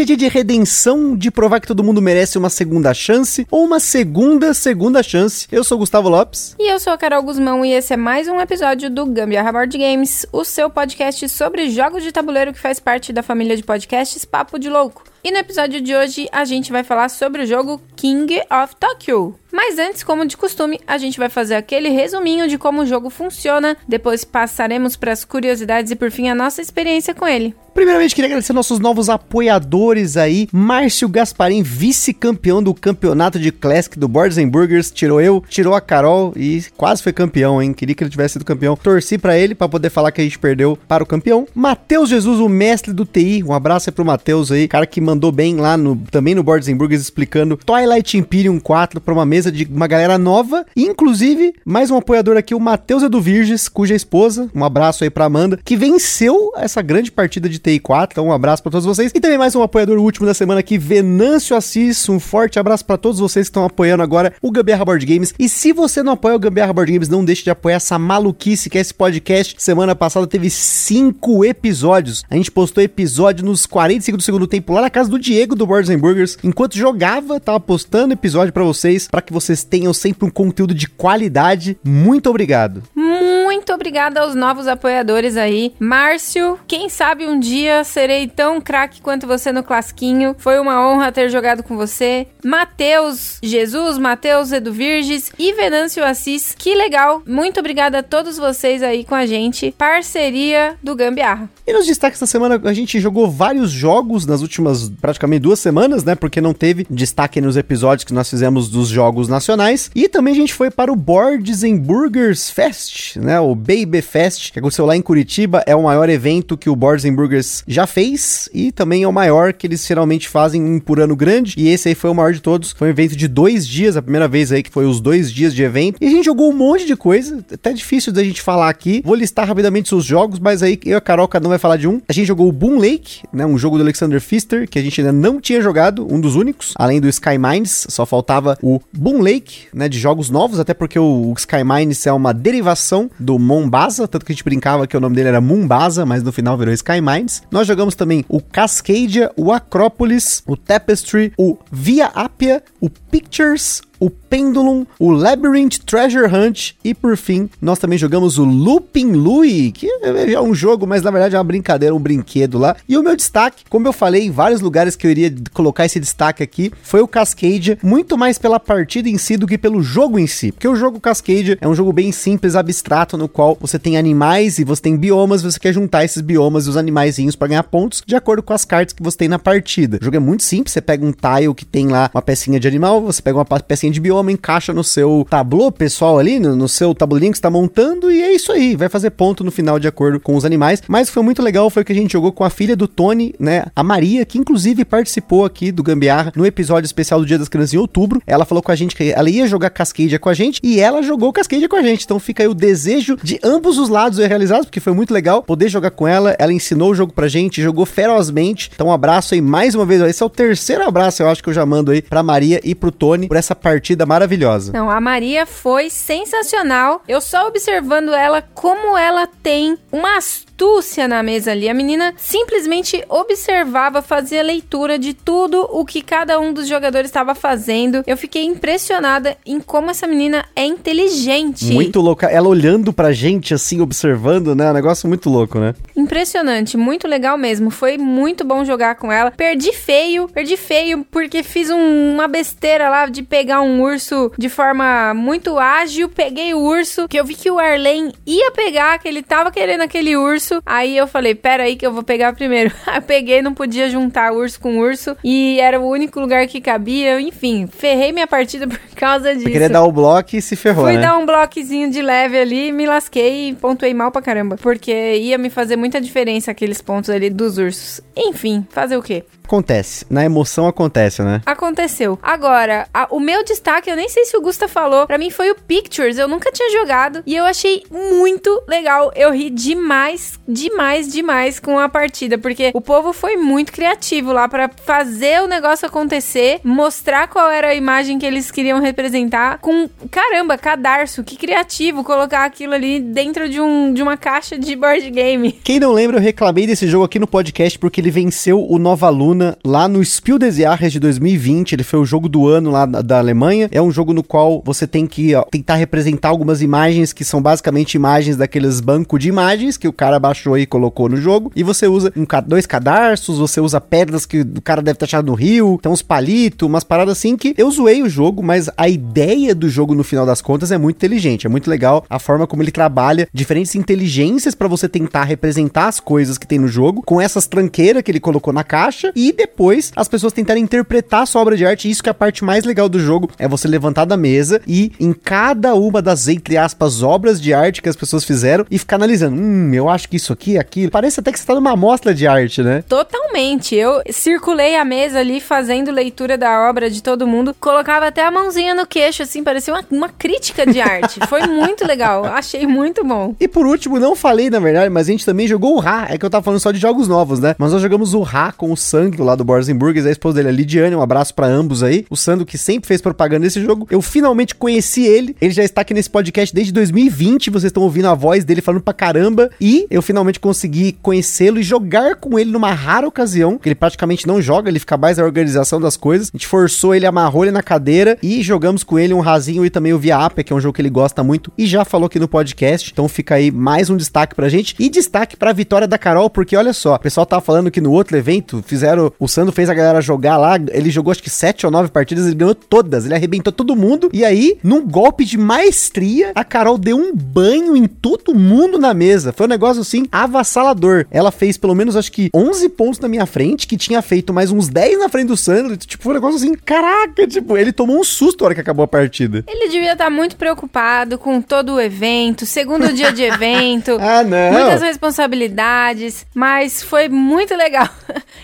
Hoje é dia de redenção, de provar que todo mundo merece uma segunda chance ou uma segunda segunda chance. Eu sou Gustavo Lopes. E eu sou a Carol Guzmão e esse é mais um episódio do Gambiarra Board Games, o seu podcast sobre jogos de tabuleiro que faz parte da família de podcasts Papo de Louco. E no episódio de hoje a gente vai falar sobre o jogo King of Tokyo. Mas antes, como de costume, a gente vai fazer aquele resuminho de como o jogo funciona, depois passaremos para as curiosidades e por fim a nossa experiência com ele. Primeiramente, queria agradecer nossos novos apoiadores aí. Márcio Gasparim, vice-campeão do campeonato de Classic do Boards and Burgers. Tirou eu, tirou a Carol e quase foi campeão, hein? Queria que ele tivesse sido campeão. Torci para ele para poder falar que a gente perdeu para o campeão. Matheus Jesus, o mestre do TI. Um abraço aí pro Matheus aí, cara que mandou bem lá no também no Boards Burgers explicando Twilight Imperium 4 para uma mesa de uma galera nova. Inclusive, mais um apoiador aqui, o Matheus Edu Virges, cuja esposa, um abraço aí pra Amanda, que venceu essa grande partida de TI 4. Então, um abraço para todos vocês. E também mais um apoiador último da semana aqui, Venâncio Assis. Um forte abraço para todos vocês que estão apoiando agora o Gambiarra Board Games. E se você não apoia o Gambiarra Board Games, não deixe de apoiar essa maluquice que é esse podcast. Semana passada teve cinco episódios. A gente postou episódio nos 45 do segundo tempo lá na casa do Diego do Boards and Burgers. Enquanto jogava, tava postando episódio para vocês, para que vocês tenham sempre um conteúdo de qualidade. Muito obrigado. Muito obrigada aos novos apoiadores aí. Márcio, quem sabe um dia serei tão craque quanto você no Clasquinho. Foi uma honra ter jogado com você. Matheus Jesus, Matheus Edu Virges e Venâncio Assis. Que legal. Muito obrigada a todos vocês aí com a gente. Parceria do Gambiarra. E nos destaques da semana, a gente jogou vários jogos nas últimas praticamente duas semanas, né? Porque não teve destaque nos episódios que nós fizemos dos jogos nacionais. E também a gente foi para o Boards and Burgers Fest, né? O Baby Fest, que aconteceu lá em Curitiba. É o maior evento que o Boards and Burgers já fez e também é o maior que eles geralmente fazem um por ano grande. E esse aí foi o maior de todos. Foi um evento de dois dias, a primeira vez aí que foi os dois dias de evento. E a gente jogou um monte de coisa, até difícil da gente falar aqui. Vou listar rapidamente os jogos, mas aí eu e a Carol, cada um vai falar de um. A gente jogou o Boom Lake, né? Um jogo do Alexander Pfister, que a gente ainda não tinha jogado, um dos únicos, além do Sky Mines, só faltava o Boom Lake, né? De jogos novos, até porque o Sky Mines é uma derivação do Mombasa, tanto que a gente brincava que o nome dele era Mombasa, mas no final virou Sky Mines. Nós jogamos também o Cascadia, o Acrópolis, o Tapestry, o Via Appia, o Pictures, o Pendulum, o Labyrinth Treasure Hunt e por fim, nós também jogamos o Looping Louie, que é um jogo, mas na verdade é uma brincadeira, um brinquedo lá. E o meu destaque, como eu falei em vários lugares que eu iria colocar esse destaque aqui, foi o Cascadia, muito mais pela partida em si do que pelo jogo em si, porque o jogo Cascadia é um jogo bem simples, abstrato, no qual você tem animais e você tem biomas, você quer juntar esses biomas e os animaizinhos para ganhar pontos de acordo com as cartas que você tem na partida. O jogo é muito simples, você pega um tile que tem lá uma pecinha de animal, você pega uma pecinha de bioma, encaixa no seu tablô pessoal ali, no, no seu tabulinho que está montando, e é isso aí, vai fazer ponto no final de acordo com os animais. Mas foi muito legal foi que a gente jogou com a filha do Tony, né, a Maria, que inclusive participou aqui do Gambiarra no episódio especial do Dia das Crianças em outubro. Ela falou com a gente que ela ia jogar Cascadia com a gente e ela jogou Cascadia com a gente. Então fica aí o desejo de ambos os lados realizados, porque foi muito legal poder jogar com ela. Ela ensinou o jogo pra gente, jogou ferozmente. Então um abraço aí mais uma vez. Esse é o terceiro abraço, eu acho que eu já mando aí pra Maria e pro Tony por essa partida partida maravilhosa. Não, a Maria foi sensacional. Eu só observando ela como ela tem uma astúcia na mesa ali. A menina simplesmente observava, fazia leitura de tudo o que cada um dos jogadores estava fazendo. Eu fiquei impressionada em como essa menina é inteligente. Muito louca. Ela olhando pra gente assim, observando, né? Um negócio muito louco, né? Impressionante, muito legal mesmo. Foi muito bom jogar com ela. Perdi feio, perdi feio porque fiz um, uma besteira lá de pegar um urso de forma muito ágil. Peguei o urso, que eu vi que o Arlen ia pegar, que ele tava querendo aquele urso. Aí eu falei, pera aí que eu vou pegar primeiro. Aí peguei, não podia juntar urso com urso. E era o único lugar que cabia. Enfim, ferrei minha partida por causa disso. Você queria dar o bloco e se ferrou, Fui né? dar um bloquezinho de leve ali, me lasquei e pontuei mal pra caramba. Porque ia me fazer muita diferença aqueles pontos ali dos ursos. Enfim, fazer o quê? Acontece. Na emoção acontece, né? Aconteceu. Agora, a- o meu destaque, eu nem sei se o Gusta falou, para mim foi o Pictures. Eu nunca tinha jogado e eu achei muito legal. Eu ri demais, demais, demais com a partida, porque o povo foi muito criativo lá para fazer o negócio acontecer, mostrar qual era a imagem que eles queriam representar com caramba, cadarço, que criativo colocar aquilo ali dentro de, um, de uma caixa de board game. Quem não lembra, eu reclamei desse jogo aqui no podcast porque ele venceu o Nova Luna lá no Spiel des Jahres de 2020. Ele foi o jogo do ano lá da Alemanha. É um jogo no qual você tem que ó, tentar representar algumas imagens que são basicamente imagens daqueles bancos de imagens que o cara baixou e colocou no jogo. E você usa um, dois cadarços, você usa pedras que o cara deve ter achado no rio, tem uns palitos, umas paradas assim que eu zoei o jogo, mas a ideia do jogo no final das contas é muito inteligente, é muito legal a forma como ele trabalha diferentes inteligências para você tentar representar as coisas que tem no jogo com essas tranqueiras que ele colocou na caixa e depois as pessoas tentarem interpretar a sua obra de arte. Isso que é a parte mais legal do jogo é você levantar da mesa e em cada uma das entre aspas obras de arte que as pessoas fizeram e ficar analisando, hum, eu acho que isso aqui, aquilo, parece até que você tá numa amostra de arte, né? Totalmente. Eu circulei a mesa ali fazendo leitura da obra de todo mundo, colocava até a mãozinha no queixo assim, parecia uma, uma crítica de arte. Foi muito legal, achei muito bom. E por último, não falei na verdade, mas a gente também jogou o Ra. É que eu tava falando só de jogos novos, né? Mas nós jogamos o Ra com o Sandro lá do Borzenburgers, a esposa dele, a Lidiane. Um abraço para ambos aí. O Sandro que sempre fez propaganda nesse jogo. Eu finalmente conheci ele. Ele já está aqui nesse podcast desde 2020. Vocês estão ouvindo a voz dele falando pra caramba. E eu finalmente consegui conhecê-lo e jogar com ele numa rara ocasião, que ele praticamente não joga, ele fica mais na organização das coisas. A gente forçou ele, amarrou ele na cadeira e jogamos com ele um rasinho e também o Via Ape, que é um jogo que ele gosta muito e já falou aqui no podcast. Então fica aí mais um destaque pra gente e destaque pra vitória da Carol, porque olha só, o pessoal tava falando que no outro evento fizeram, o Sandro fez a galera jogar lá, ele jogou acho que sete ou nove partidas, ele ganhou todas, ele arrebentou todo mundo e aí, num golpe de maestria, a Carol deu um banho em todo mundo na mesa. Foi um negócio assim avassalador. Ela fez pelo menos acho que 11 pontos na minha frente, que tinha feito mais uns 10 na frente do Sandro, tipo, foi um negócio assim, caraca, tipo, ele tomou um susto na hora que acabou a partida. Ele devia estar muito preocupado com todo o evento, segundo dia de evento. ah, não. Muitas responsabilidades, mas foi muito legal.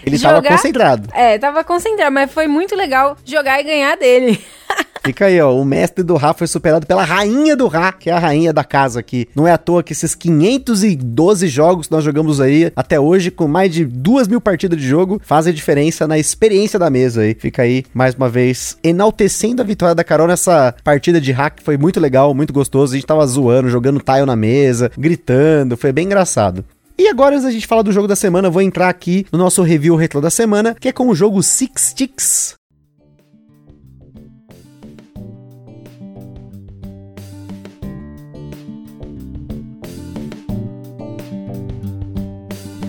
Ele jogar... tava concentrado. É, tava concentrado, mas foi muito legal jogar e ganhar dele. Fica aí, ó. O mestre do Rá foi superado pela rainha do Rá, que é a rainha da casa aqui. Não é à toa que esses 512 jogos que nós jogamos aí até hoje, com mais de duas mil partidas de jogo, fazem diferença na experiência da mesa aí. Fica aí, mais uma vez, enaltecendo a vitória da Carol nessa partida de hack. Foi muito legal, muito gostoso. A gente tava zoando, jogando tile na mesa, gritando. Foi bem engraçado. E agora, antes da gente falar do jogo da semana, eu vou entrar aqui no nosso review retro da semana, que é com o jogo Six Sticks.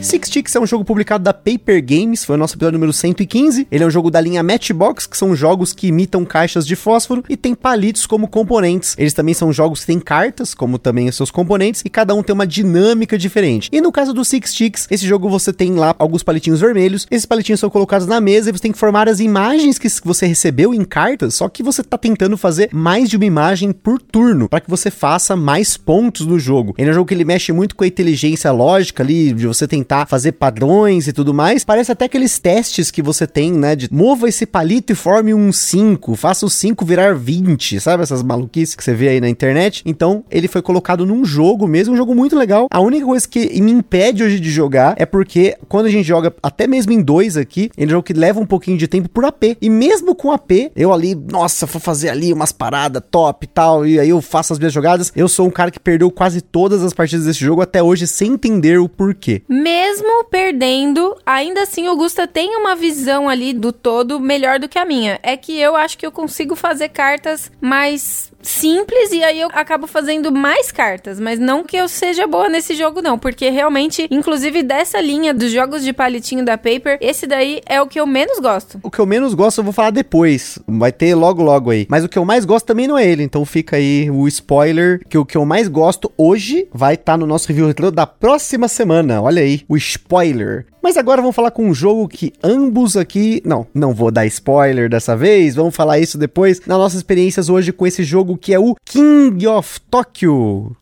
Six Sticks é um jogo publicado da Paper Games, foi o nosso episódio número 115. Ele é um jogo da linha Matchbox, que são jogos que imitam caixas de fósforo e tem palitos como componentes. Eles também são jogos que têm cartas, como também os seus componentes, e cada um tem uma dinâmica diferente. E no caso do Six Sticks, esse jogo você tem lá alguns palitinhos vermelhos, esses palitinhos são colocados na mesa e você tem que formar as imagens que você recebeu em cartas, só que você tá tentando fazer mais de uma imagem por turno, para que você faça mais pontos no jogo. Ele é um jogo que ele mexe muito com a inteligência lógica ali, de você tentar tentar fazer padrões e tudo mais. Parece até aqueles testes que você tem, né? De mova esse palito e forme um 5, faça o 5 virar 20, sabe? Essas maluquices que você vê aí na internet. Então, ele foi colocado num jogo mesmo, um jogo muito legal. A única coisa que me impede hoje de jogar é porque quando a gente joga até mesmo em dois aqui, ele é um jogo que leva um pouquinho de tempo por AP. E mesmo com AP, eu ali, nossa, vou fazer ali umas paradas top e tal, e aí eu faço as minhas jogadas. Eu sou um cara que perdeu quase todas as partidas desse jogo até hoje sem entender o porquê. Mesmo perdendo, ainda assim o Gusta tem uma visão ali do todo melhor do que a minha. É que eu acho que eu consigo fazer cartas mais simples e aí eu acabo fazendo mais cartas, mas não que eu seja boa nesse jogo não, porque realmente, inclusive dessa linha dos jogos de palitinho da Paper, esse daí é o que eu menos gosto. O que eu menos gosto eu vou falar depois, vai ter logo logo aí. Mas o que eu mais gosto também não é ele, então fica aí o spoiler que o que eu mais gosto hoje vai estar tá no nosso review da próxima semana. Olha aí, o spoiler. Mas agora vamos falar com um jogo que ambos aqui. Não, não vou dar spoiler dessa vez. Vamos falar isso depois nas nossas experiências hoje com esse jogo que é o King of Tokyo.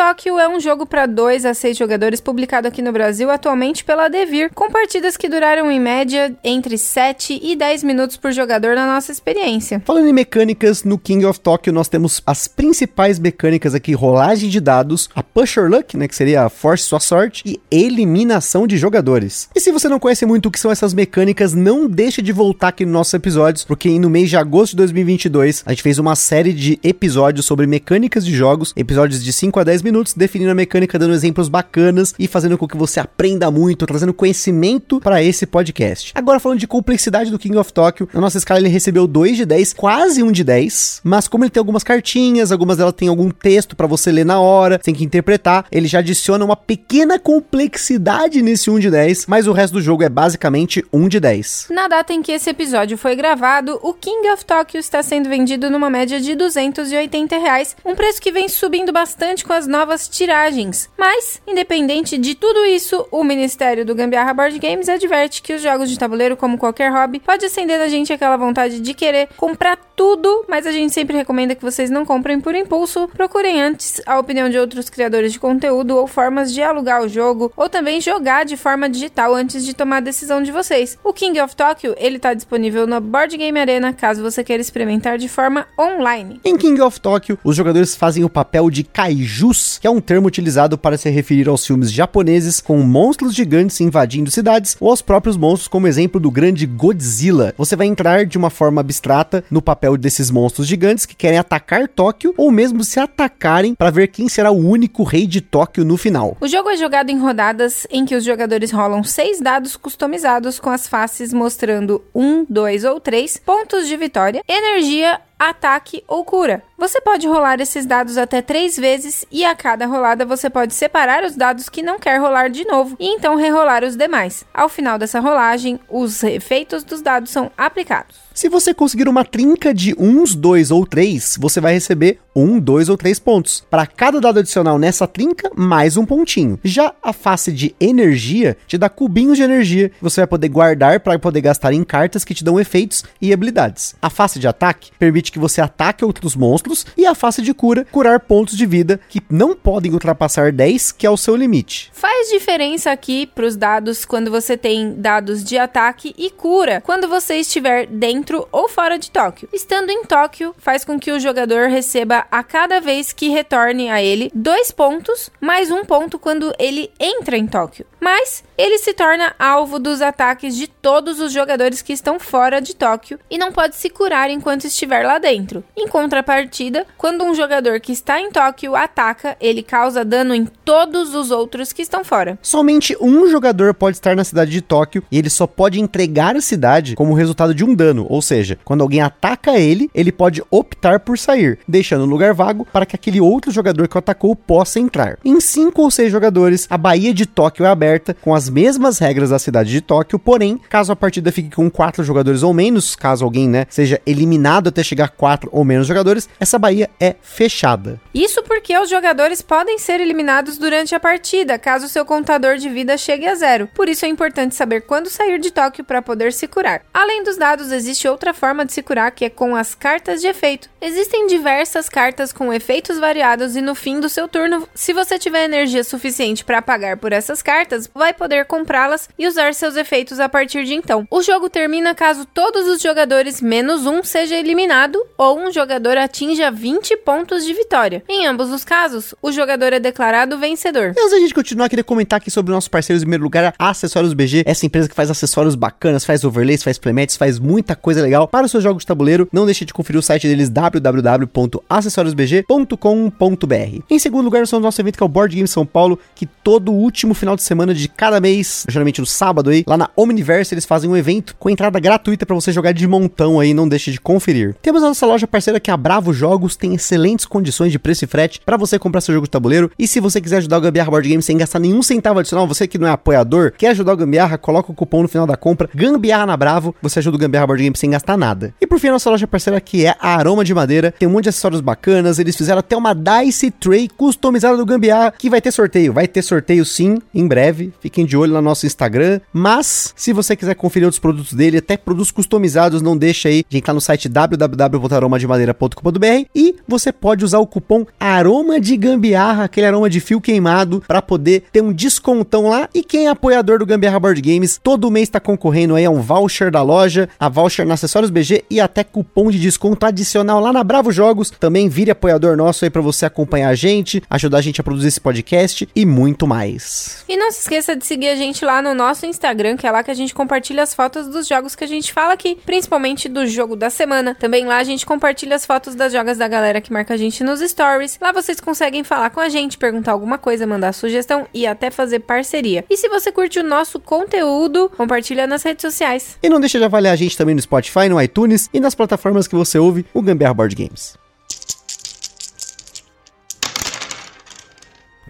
Tokyo é um jogo para 2 a 6 jogadores publicado aqui no Brasil atualmente pela Devir, com partidas que duraram em média entre 7 e 10 minutos por jogador na nossa experiência. Falando em mecânicas, no King of Tokyo nós temos as principais mecânicas aqui: rolagem de dados, a Pusher Luck, né, que seria a Force Sua Sorte, e eliminação de jogadores. E se você não conhece muito o que são essas mecânicas, não deixe de voltar aqui nos nossos episódios, porque no mês de agosto de 2022 a gente fez uma série de episódios sobre mecânicas de jogos, episódios de 5 a 10 minutos, definindo a mecânica, dando exemplos bacanas e fazendo com que você aprenda muito, trazendo conhecimento para esse podcast. Agora falando de complexidade do King of Tokyo, na nossa escala ele recebeu 2 de 10, quase 1 um de 10, mas como ele tem algumas cartinhas, algumas delas tem algum texto para você ler na hora, tem que interpretar, ele já adiciona uma pequena complexidade nesse 1 um de 10, mas o resto do jogo é basicamente 1 um de 10. Na data em que esse episódio foi gravado, o King of Tokyo está sendo vendido numa média de 280 reais, um preço que vem subindo bastante com as novas tiragens. Mas, independente de tudo isso, o Ministério do Gambiarra Board Games adverte que os jogos de tabuleiro, como qualquer hobby, pode acender na gente aquela vontade de querer comprar tudo, mas a gente sempre recomenda que vocês não comprem por impulso, procurem antes a opinião de outros criadores de conteúdo ou formas de alugar o jogo, ou também jogar de forma digital antes de tomar a decisão de vocês. O King of Tokyo, ele tá disponível na Board Game Arena, caso você queira experimentar de forma online. Em King of Tokyo, os jogadores fazem o papel de kaijus, que é um termo utilizado para se referir aos filmes japoneses com monstros gigantes invadindo cidades ou aos próprios monstros, como exemplo do grande Godzilla. Você vai entrar de uma forma abstrata no papel desses monstros gigantes que querem atacar Tóquio ou mesmo se atacarem para ver quem será o único rei de Tóquio no final. O jogo é jogado em rodadas em que os jogadores rolam seis dados customizados com as faces mostrando um, dois ou três pontos de vitória, energia ataque ou cura. Você pode rolar esses dados até três vezes e a cada rolada você pode separar os dados que não quer rolar de novo e então rerolar os demais. Ao final dessa rolagem, os efeitos dos dados são aplicados. Se você conseguir uma trinca de uns, dois ou três, você vai receber um, dois ou três pontos. Para cada dado adicional nessa trinca, mais um pontinho. Já a face de energia te dá cubinhos de energia que você vai poder guardar para poder gastar em cartas que te dão efeitos e habilidades. A face de ataque permite que você ataque outros monstros e a face de cura, curar pontos de vida que não podem ultrapassar 10, que é o seu limite. Faz diferença aqui para os dados quando você tem dados de ataque e cura, quando você estiver dentro ou fora de Tóquio. Estando em Tóquio, faz com que o jogador receba a cada vez que retorne a ele dois pontos, mais um ponto quando ele entra em Tóquio. Mas ele se torna alvo dos ataques de todos os jogadores que estão fora de Tóquio e não pode se curar enquanto estiver lá dentro. Em contrapartida, quando um jogador que está em Tóquio ataca, ele causa dano em todos os outros que estão fora. Somente um jogador pode estar na cidade de Tóquio e ele só pode entregar a cidade como resultado de um dano, ou seja, quando alguém ataca ele, ele pode optar por sair, deixando o lugar vago para que aquele outro jogador que o atacou possa entrar. Em cinco ou seis jogadores, a Baía de Tóquio é aberta com as mesmas regras da cidade de Tóquio, porém, caso a partida fique com quatro jogadores ou menos, caso alguém, né, seja eliminado até chegar quatro ou menos jogadores, essa baía é fechada. Isso porque os jogadores podem ser eliminados durante a partida, caso seu contador de vida chegue a zero. Por isso é importante saber quando sair de Tóquio para poder se curar. Além dos dados, existe outra forma de se curar que é com as cartas de efeito. Existem diversas cartas com efeitos variados e no fim do seu turno, se você tiver energia suficiente para pagar por essas cartas, vai poder comprá-las e usar seus efeitos a partir de então. O jogo termina caso todos os jogadores menos um seja eliminado ou um jogador atinja 20 pontos de vitória. Em ambos os casos, o jogador é declarado vencedor. Antes da gente continuar, queria comentar aqui sobre nossos parceiros em primeiro lugar, a Acessórios BG, essa empresa que faz acessórios bacanas, faz overlays, faz playmats, faz muita coisa legal para os seus jogos de tabuleiro. Não deixe de conferir o site deles www.acessoriosbg.com.br. Em segundo lugar, nós temos nosso evento que é o Board Game São Paulo, que todo último final de semana de cada mês, geralmente no sábado aí, lá na Omniverse, eles fazem um evento com entrada gratuita para você jogar de montão aí, não deixe de conferir. Temos a nossa loja parceira que é a Bravo Jogos, tem excelentes condições de preço e frete para você comprar seu jogo de tabuleiro. E se você quiser ajudar o Gambiarra Board Game sem gastar nenhum um centavo adicional, você que não é apoiador, quer ajudar o Gambiarra, coloca o cupom no final da compra, Gambiarra na Bravo, você ajuda o Gambiarra Board Game sem gastar nada. E por fim, a nossa loja parceira que é a Aroma de Madeira, tem um monte de acessórios bacanas, eles fizeram até uma Dice Tray customizada do Gambiarra, que vai ter sorteio, vai ter sorteio sim, em breve, fiquem de olho no nosso Instagram, mas se você quiser conferir outros produtos dele, até produtos customizados, não deixa aí de entrar no site www.aromademadeira.com.br e você pode usar o cupom Aroma de Gambiarra, aquele aroma de fio queimado, para poder ter um descontão lá. E quem é apoiador do Gambiarra Board Games, todo mês está concorrendo aí a um voucher da loja, a voucher na Acessórios BG e até cupom de desconto adicional lá na Bravo Jogos. Também vire apoiador nosso aí para você acompanhar a gente, ajudar a gente a produzir esse podcast e muito mais. E não se esqueça de seguir a gente lá no nosso Instagram, que é lá que a gente compartilha as fotos dos jogos que a gente fala aqui, principalmente do jogo da semana. Também lá a gente compartilha as fotos das jogas da galera que marca a gente nos stories. Lá vocês conseguem falar com a gente, perguntar alguma coisa, mandar sugestão e até fazer parceria. E se você curte o nosso conteúdo, compartilha nas redes sociais. E não deixa de avaliar a gente também no Spotify, no iTunes e nas plataformas que você ouve o Gambiarra Board Games.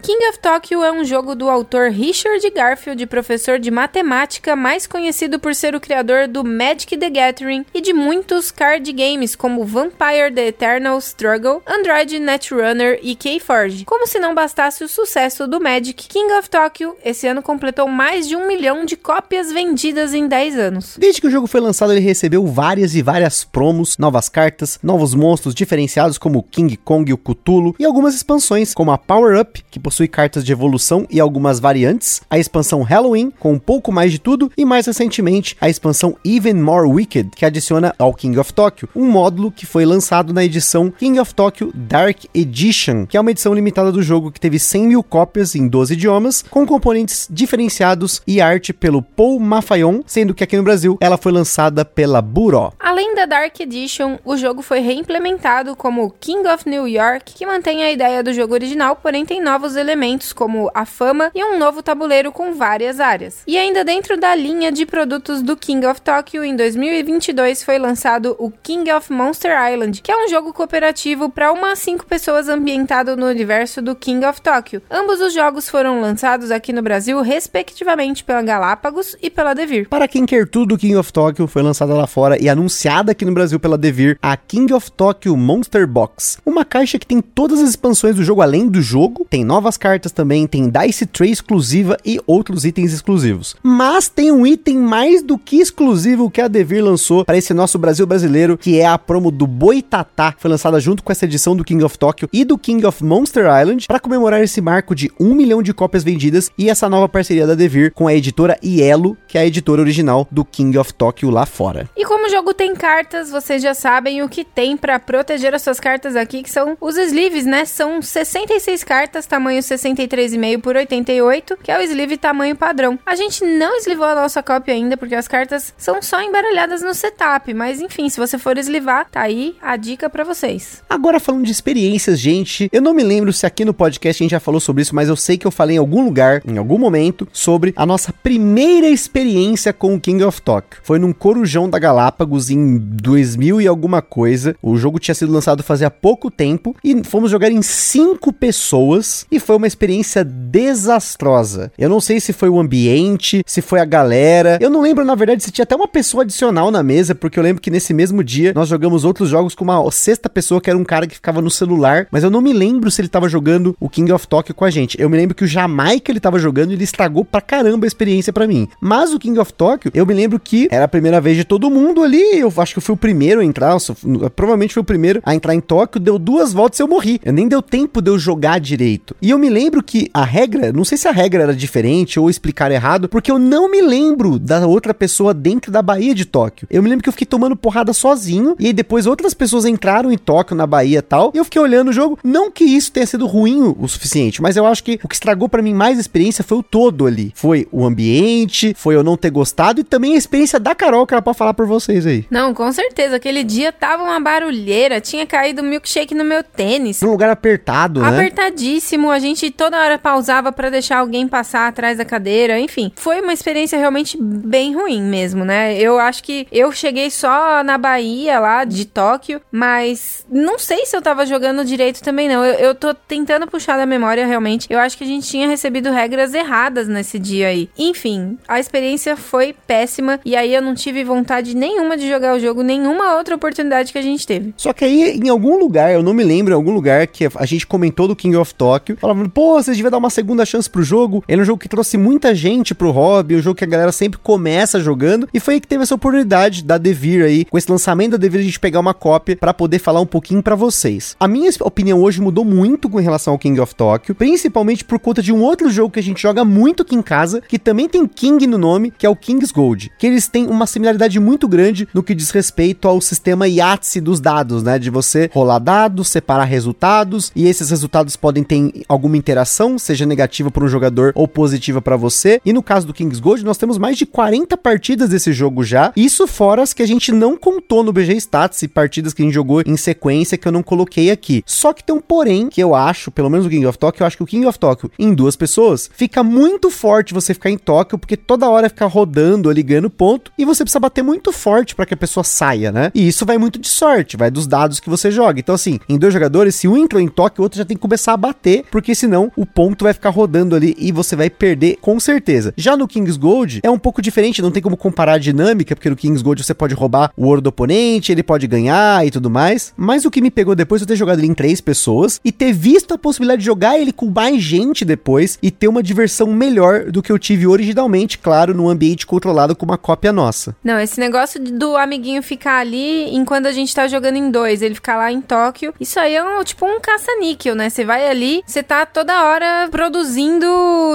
King of Tokyo é um jogo do autor Richard Garfield, professor de matemática, mais conhecido por ser o criador do Magic the Gathering e de muitos card games como Vampire the Eternal Struggle, Android Netrunner e Keyforge. Como se não bastasse o sucesso do Magic, King of Tokyo esse ano completou mais de um milhão de cópias vendidas em 10 anos. Desde que o jogo foi lançado, ele recebeu várias e várias promos, novas cartas, novos monstros diferenciados como King Kong e o Cthulhu e algumas expansões, como a Power Up, que possui cartas de evolução e algumas variantes, a expansão Halloween, com um pouco mais de tudo, e mais recentemente a expansão Even More Wicked, que adiciona ao King of Tokyo, um módulo que foi lançado na edição King of Tokyo Dark Edition, que é uma edição limitada do jogo que teve 100 mil cópias em 12 idiomas, com componentes diferenciados e arte pelo Paul Mafayon, sendo que aqui no Brasil ela foi lançada pela Buró. Além da Dark Edition, o jogo foi reimplementado como King of New York, que mantém a ideia do jogo original, porém tem novos elementos como a fama e um novo tabuleiro com várias áreas. E ainda dentro da linha de produtos do King of Tokyo, em 2022 foi lançado o King of Monster Island, que é um jogo cooperativo para uma a cinco pessoas ambientado no universo do King of Tokyo. Ambos os jogos foram lançados aqui no Brasil, respectivamente pela Galápagos e pela Devir. Para quem quer tudo do King of Tokyo, foi lançada lá fora e anunciada aqui no Brasil pela Devir a King of Tokyo Monster Box, uma caixa que tem todas as expansões do jogo além do jogo, tem novas cartas também, tem Dice Tray exclusiva e outros itens exclusivos. Mas tem um item mais do que exclusivo que a Devir lançou para esse nosso Brasil brasileiro, que é a promo do Boitatá, foi lançada junto com essa edição do King of Tokyo e do King of Monster Island para comemorar esse marco de um milhão de cópias vendidas e essa nova parceria da Devir com a editora Ielo, que é a editora original do King of Tokyo lá fora. E como o jogo tem cartas, vocês já sabem o que tem para proteger as suas cartas aqui, que são os sleeves, né? São 66 cartas, tamanho 63,5 por 88, que é o sleeve tamanho padrão. A gente não eslivou a nossa cópia ainda, porque as cartas são só embaralhadas no setup, mas enfim, se você for eslivar, tá aí a dica para vocês. Agora falando de experiências, gente, eu não me lembro se aqui no podcast a gente já falou sobre isso, mas eu sei que eu falei em algum lugar, em algum momento, sobre a nossa primeira experiência com o King of Tokyo. Foi num corujão da Galápagos em 2000 e alguma coisa. O jogo tinha sido lançado fazia pouco tempo e fomos jogar em cinco pessoas e foi uma experiência desastrosa. Eu não sei se foi o ambiente, se foi a galera. Eu não lembro, na verdade, se tinha até uma pessoa adicional na mesa, porque eu lembro que nesse mesmo dia nós jogamos outros jogos com uma sexta pessoa, que era um cara que ficava no celular, mas eu não me lembro se ele tava jogando o King of Tokyo com a gente. Eu me lembro que o Jamaica ele tava jogando e ele estragou pra caramba a experiência para mim. Mas o King of Tokyo, eu me lembro que era a primeira vez de todo mundo ali. Eu acho que eu fui o primeiro a entrar, eu, provavelmente fui o primeiro a entrar em Tóquio. Deu duas voltas e eu morri. Eu nem deu tempo de eu jogar direito. E eu me lembro que a regra, não sei se a regra era diferente ou explicar errado, porque eu não me lembro da outra pessoa dentro da Bahia de Tóquio. Eu me lembro que eu fiquei tomando porrada sozinho e aí depois outras pessoas entraram em Tóquio na Bahia e tal. E eu fiquei olhando o jogo. Não que isso tenha sido ruim o suficiente, mas eu acho que o que estragou para mim mais a experiência foi o todo ali. Foi o ambiente, foi eu não ter gostado e também a experiência da Carol que ela pode falar por vocês aí. Não, com certeza. Aquele dia tava uma barulheira, tinha caído milkshake no meu tênis. Num lugar apertado, né? Apertadíssimo. A gente gente toda hora pausava para deixar alguém passar atrás da cadeira, enfim. Foi uma experiência realmente bem ruim mesmo, né? Eu acho que eu cheguei só na Bahia lá de Tóquio, mas não sei se eu tava jogando direito também não. Eu, eu tô tentando puxar da memória realmente. Eu acho que a gente tinha recebido regras erradas nesse dia aí. Enfim, a experiência foi péssima e aí eu não tive vontade nenhuma de jogar o jogo, nenhuma outra oportunidade que a gente teve. Só que aí, em algum lugar, eu não me lembro, em algum lugar que a gente comentou do King of Tokyo, falando, pô, vocês deviam dar uma segunda chance pro jogo. Ele é um jogo que trouxe muita gente pro hobby, um jogo que a galera sempre começa jogando, e foi aí que teve essa oportunidade da Devir aí, com esse lançamento da Devir, a gente pegar uma cópia para poder falar um pouquinho para vocês. A minha opinião hoje mudou muito com relação ao King of Tokyo, principalmente por conta de um outro jogo que a gente joga muito aqui em casa, que também tem King no nome, que é o King's Gold, que eles têm uma similaridade muito grande no que diz respeito ao sistema Yahtzee dos dados, né, de você rolar dados, separar resultados, e esses resultados podem ter alguma interação, seja negativa para um jogador ou positiva para você. E no caso do King's Gold, nós temos mais de 40 partidas desse jogo já, isso fora as que a gente não contou no BG Stats e partidas que a gente jogou em sequência que eu não coloquei aqui. Só que tem um porém que eu acho, pelo menos o King of Tokyo, eu acho que o King of Tokyo em duas pessoas fica muito forte você ficar em Tóquio, porque toda hora fica rodando ali ganhando ponto e você precisa bater muito forte para que a pessoa saia, né? E isso vai muito de sorte, vai dos dados que você joga. Então, assim, em dois jogadores, se um entrou em toque, o outro já tem que começar a bater, porque senão o ponto vai ficar rodando ali e você vai perder com certeza. Já no King's Gold é um pouco diferente, não tem como comparar a dinâmica, porque no King's Gold você pode roubar o ouro do oponente, ele pode ganhar e tudo mais. Mas o que me pegou depois é eu ter jogado ele em três pessoas e ter visto a possibilidade de jogar ele com mais gente depois e ter uma diversão melhor do que eu tive originalmente, claro, num ambiente controlado com uma cópia nossa. Não, esse negócio do amiguinho ficar ali enquanto a gente tá jogando em dois, ele ficar lá em Tóquio, isso aí é um, tipo um caça-níquel, né? Você vai ali, você tá toda hora produzindo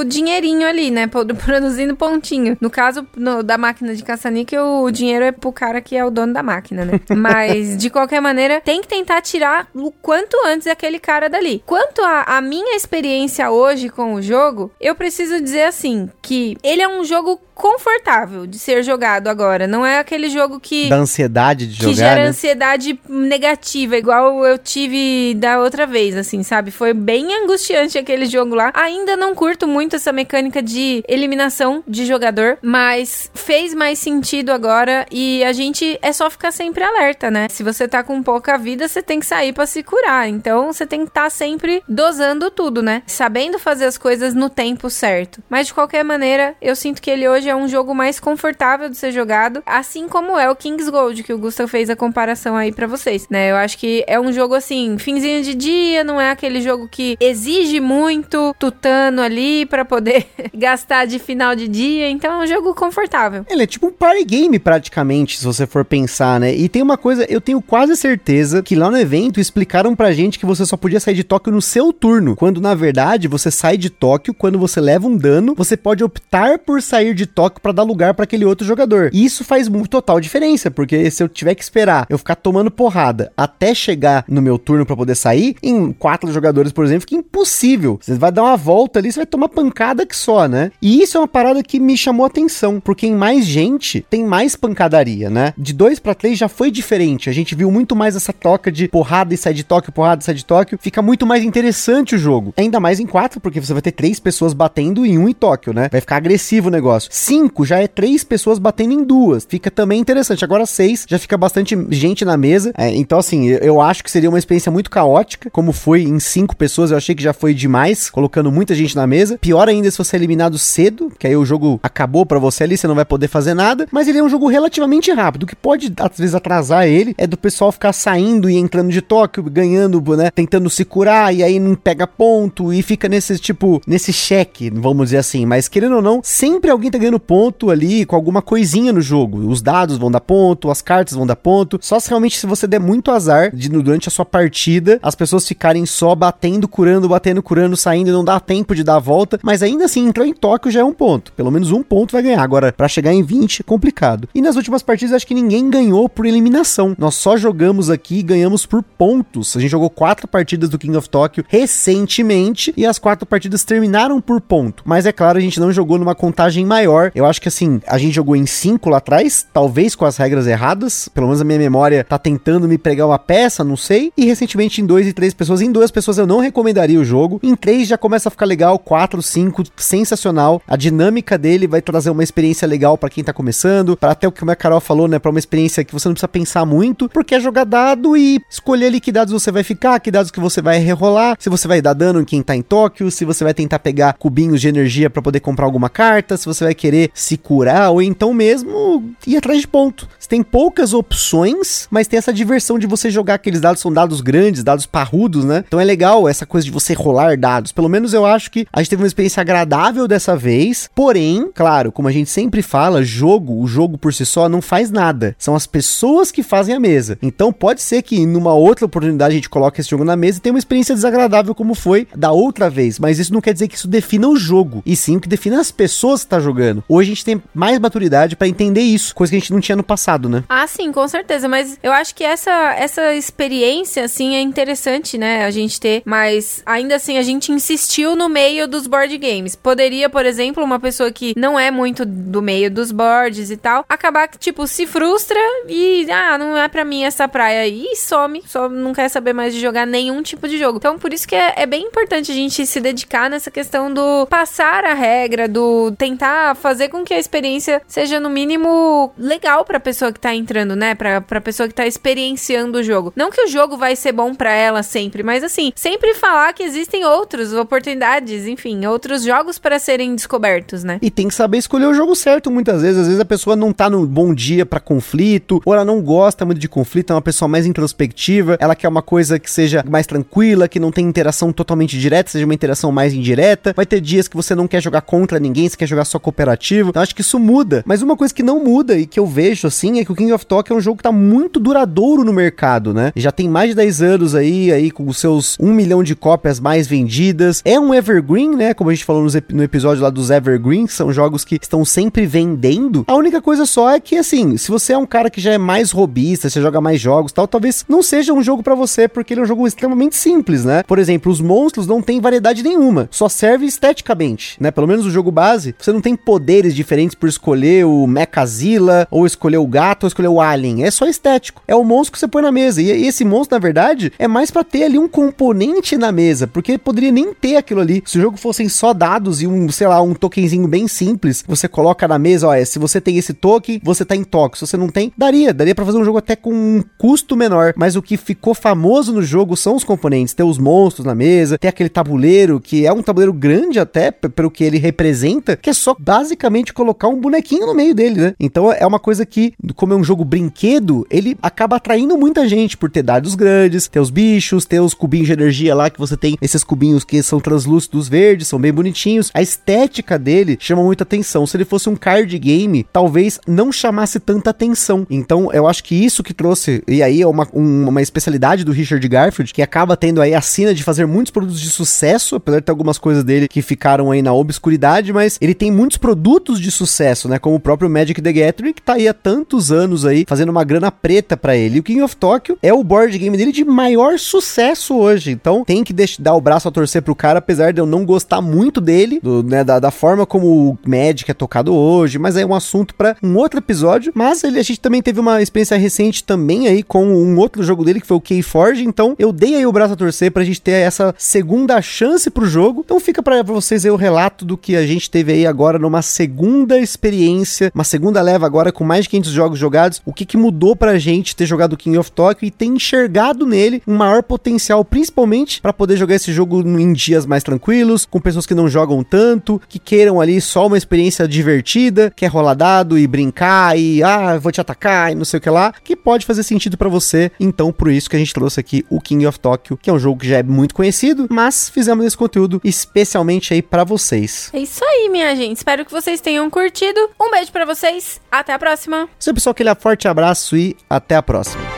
dinheirinho ali, né? Produzindo pontinho. No caso no, da máquina de caça-níquel, o dinheiro é pro cara que é o dono da máquina, né? Mas, de qualquer maneira, tem que tentar tirar o quanto antes aquele cara dali. Quanto a, a minha experiência hoje com o jogo, eu preciso dizer assim, que ele é um jogo confortável de ser jogado agora. Não é aquele jogo que. Da ansiedade de jogar. Que gera né? ansiedade negativa, igual eu tive da outra vez, assim, sabe? Foi bem angustiante aquele jogo lá. Ainda não curto muito essa mecânica de eliminação de jogador, mas fez mais sentido agora e a gente é só ficar sempre alerta, né? Se você tá com pouca vida, você tem que sair para se curar. Então você tem que estar tá sempre dosando tudo, né? Sabendo fazer as coisas no tempo certo. Mas de qualquer maneira, eu sinto que ele hoje é um jogo mais confortável de ser jogado, assim como é o King's Gold, que o Gustav fez a comparação aí para vocês, né? Eu acho que é um jogo assim, finzinho de dia, não é aquele jogo que exige muito tutano ali para poder gastar de final de dia, então é um jogo confortável. Ele é tipo um party game praticamente, se você for pensar, né? E tem uma coisa, eu tenho quase certeza que lá no evento explicaram pra gente que você só podia sair de Tóquio no seu turno, quando na verdade você sai de Tóquio quando você leva um dano, você pode optar por sair de Tóquio para dar lugar para aquele outro jogador. E isso faz muito total diferença, porque se eu tiver que esperar eu ficar tomando porrada até chegar no meu turno para poder sair, em quatro jogadores, por exemplo, fica impossível. Você vai dar uma volta ali, você vai tomar pancada que só, né? E isso é uma parada que me chamou a atenção, porque em mais gente tem mais pancadaria, né? De dois para três já foi diferente. A gente viu muito mais essa toca de porrada e sai de Tóquio, porrada e sai de Tóquio. Fica muito mais interessante o jogo. Ainda mais em quatro, porque você vai ter três pessoas batendo em um em Tóquio, né? Vai ficar agressivo o negócio. 5 já é três pessoas batendo em duas. Fica também interessante. Agora 6 já fica bastante gente na mesa. É, então, assim, eu, eu, acho que seria uma experiência muito caótica, como foi em cinco pessoas. Eu achei que já foi demais, colocando muita gente na mesa. Pior ainda se você é eliminado cedo, que aí o jogo acabou para você ali, você não vai poder fazer nada. Mas ele é um jogo relativamente rápido. O que pode, às vezes, atrasar ele é do pessoal ficar saindo e entrando de Tóquio, ganhando, né? Tentando se curar e aí não pega ponto e fica nesse tipo, nesse cheque, vamos dizer assim. Mas querendo ou não, sempre alguém tá ganhando ponto ali com alguma coisinha no jogo. Os dados vão dar ponto, as cartas vão dar ponto. Só se realmente se você der muito azar de durante a sua partida as pessoas ficarem só batendo, curando, batendo, curando, saindo não dá tempo de dar a volta. Mas ainda assim, entrou em Tóquio já é um ponto. Pelo menos um ponto vai ganhar. Agora, para chegar em 20 é complicado. E nas últimas partidas acho que ninguém ganhou por eliminação. Nós só jogamos aqui e ganhamos por pontos. A gente jogou quatro partidas do King of Tokyo recentemente e as quatro partidas terminaram por ponto. Mas é claro, a gente não jogou numa contagem maior. Eu acho que assim, a gente jogou em 5 lá atrás, talvez com as regras erradas. Pelo menos a minha memória tá tentando me pregar uma peça, não sei. E recentemente em 2 e 3 pessoas. Em duas pessoas eu não recomendaria o jogo. Em 3 já começa a ficar legal. 4, 5, sensacional. A dinâmica dele vai trazer uma experiência legal para quem tá começando. Para até o que o Carol falou, né? Pra uma experiência que você não precisa pensar muito, porque é jogar dado e escolher ali que dados você vai ficar, que dados que você vai rerolar, se você vai dar dano em quem tá em Tóquio, se você vai tentar pegar cubinhos de energia para poder comprar alguma carta, se você vai querer se curar ou então mesmo ir atrás de ponto. Você tem poucas opções, mas tem essa diversão de você jogar aqueles dados, são dados grandes, dados parrudos, né? Então é legal essa coisa de você rolar dados. Pelo menos eu acho que a gente teve uma experiência agradável dessa vez. Porém, claro, como a gente sempre fala, jogo, o jogo por si só não faz nada. São as pessoas que fazem a mesa. Então pode ser que numa outra oportunidade a gente coloque esse jogo na mesa e tenha uma experiência desagradável como foi da outra vez. Mas isso não quer dizer que isso defina o jogo, e sim que define as pessoas que tá jogando. Hoje a gente tem mais maturidade para entender isso, coisa que a gente não tinha no passado, né? Ah, sim, com certeza. Mas eu acho que essa, essa experiência, assim, é interessante, né? A gente ter. Mas ainda assim, a gente insistiu no meio dos board games. Poderia, por exemplo, uma pessoa que não é muito do meio dos boards e tal, acabar que, tipo, se frustra e, ah, não é para mim essa praia e some, só não quer saber mais de jogar nenhum tipo de jogo. Então, por isso que é, é bem importante a gente se dedicar nessa questão do passar a regra, do tentar fazer com que a experiência seja no mínimo legal pra pessoa que tá entrando, né? Pra, pra pessoa que tá experienciando o jogo. Não que o jogo vai ser bom para ela sempre, mas assim, sempre falar que existem outras oportunidades, enfim, outros jogos para serem descobertos, né? E tem que saber escolher o jogo certo muitas vezes. Às vezes a pessoa não tá no bom dia para conflito, ou ela não gosta muito de conflito, é uma pessoa mais introspectiva, ela quer uma coisa que seja mais tranquila, que não tem interação totalmente direta, seja uma interação mais indireta. Vai ter dias que você não quer jogar contra ninguém, você quer jogar só cooperativo. Então acho que isso muda. Mas uma coisa que não muda e que eu vejo assim é que o King of Talk é um jogo que tá muito duradouro no mercado, né? Já tem mais de 10 anos aí, aí com os seus 1 milhão de cópias mais vendidas. É um evergreen, né? Como a gente falou no episódio lá dos evergreens, são jogos que estão sempre vendendo. A única coisa só é que assim, se você é um cara que já é mais robista, você joga mais jogos, tal, talvez não seja um jogo para você, porque ele é um jogo extremamente simples, né? Por exemplo, os monstros não têm variedade nenhuma, só serve esteticamente, né? Pelo menos o jogo base, você não tem poderes diferentes por escolher o Mechazilla, ou escolher o gato, ou escolher o alien. É só estético. É o monstro que você põe na mesa. E esse monstro, na verdade, é mais para ter ali um componente na mesa, porque poderia nem ter aquilo ali. Se o jogo fossem só dados e um, sei lá, um tokenzinho bem simples, você coloca na mesa, ó, é, se você tem esse token, você tá em toque. Se você não tem, daria, daria para fazer um jogo até com um custo menor, mas o que ficou famoso no jogo são os componentes, ter os monstros na mesa, ter aquele tabuleiro que é um tabuleiro grande até pelo que ele representa, que é só basicamente colocar um bonequinho no meio dele, né? Então é uma coisa que, como é um jogo brinquedo, ele acaba atraindo muita gente por ter dados grandes, ter os bichos, ter os cubinhos de energia lá que você tem esses cubinhos que são translúcidos verdes, são bem bonitinhos. A estética dele chama muita atenção. Se ele fosse um card game, talvez não chamasse tanta atenção. Então eu acho que isso que trouxe, e aí é uma, um, uma especialidade do Richard Garfield, que acaba tendo aí a sina de fazer muitos produtos de sucesso, apesar de ter algumas coisas dele que ficaram aí na obscuridade, mas ele tem muitos produtos de sucesso, né? Como o próprio Magic the Gathering, que tá aí há tantos anos aí fazendo uma grana preta para ele. E o King of Tokyo é o board game dele de maior sucesso hoje. Então tem que deixar, dar o braço a torcer pro cara, apesar de eu não gostar muito dele, do, né, da, da, forma como o Magic é tocado hoje, mas é um assunto para um outro episódio. Mas ele, a gente também teve uma experiência recente também aí com um outro jogo dele, que foi o Keyforge. Então eu dei aí o braço a torcer pra gente ter essa segunda chance pro jogo. Então fica para vocês aí o relato do que a gente teve aí agora numa segunda experiência, uma segunda leva agora com mais de 500 jogos jogados. O que que mudou pra gente ter jogado King of Tokyo e ter enxergado nele um maior potencial, principalmente para poder jogar esse jogo em dias mais tranquilos, com pessoas que não jogam tanto, que queiram ali só uma experiência divertida, quer rolar dado e brincar e ah, vou te atacar e não sei o que lá, que pode fazer sentido para você. Então, por isso que a gente trouxe aqui o King of Tokyo, que é um jogo que já é muito conhecido, mas fizemos esse conteúdo especialmente aí para vocês. É isso aí, minha gente. Espero que vocês tenham curtido. Um beijo para vocês. Até a próxima. Seu pessoal, aquele forte abraço e até a próxima.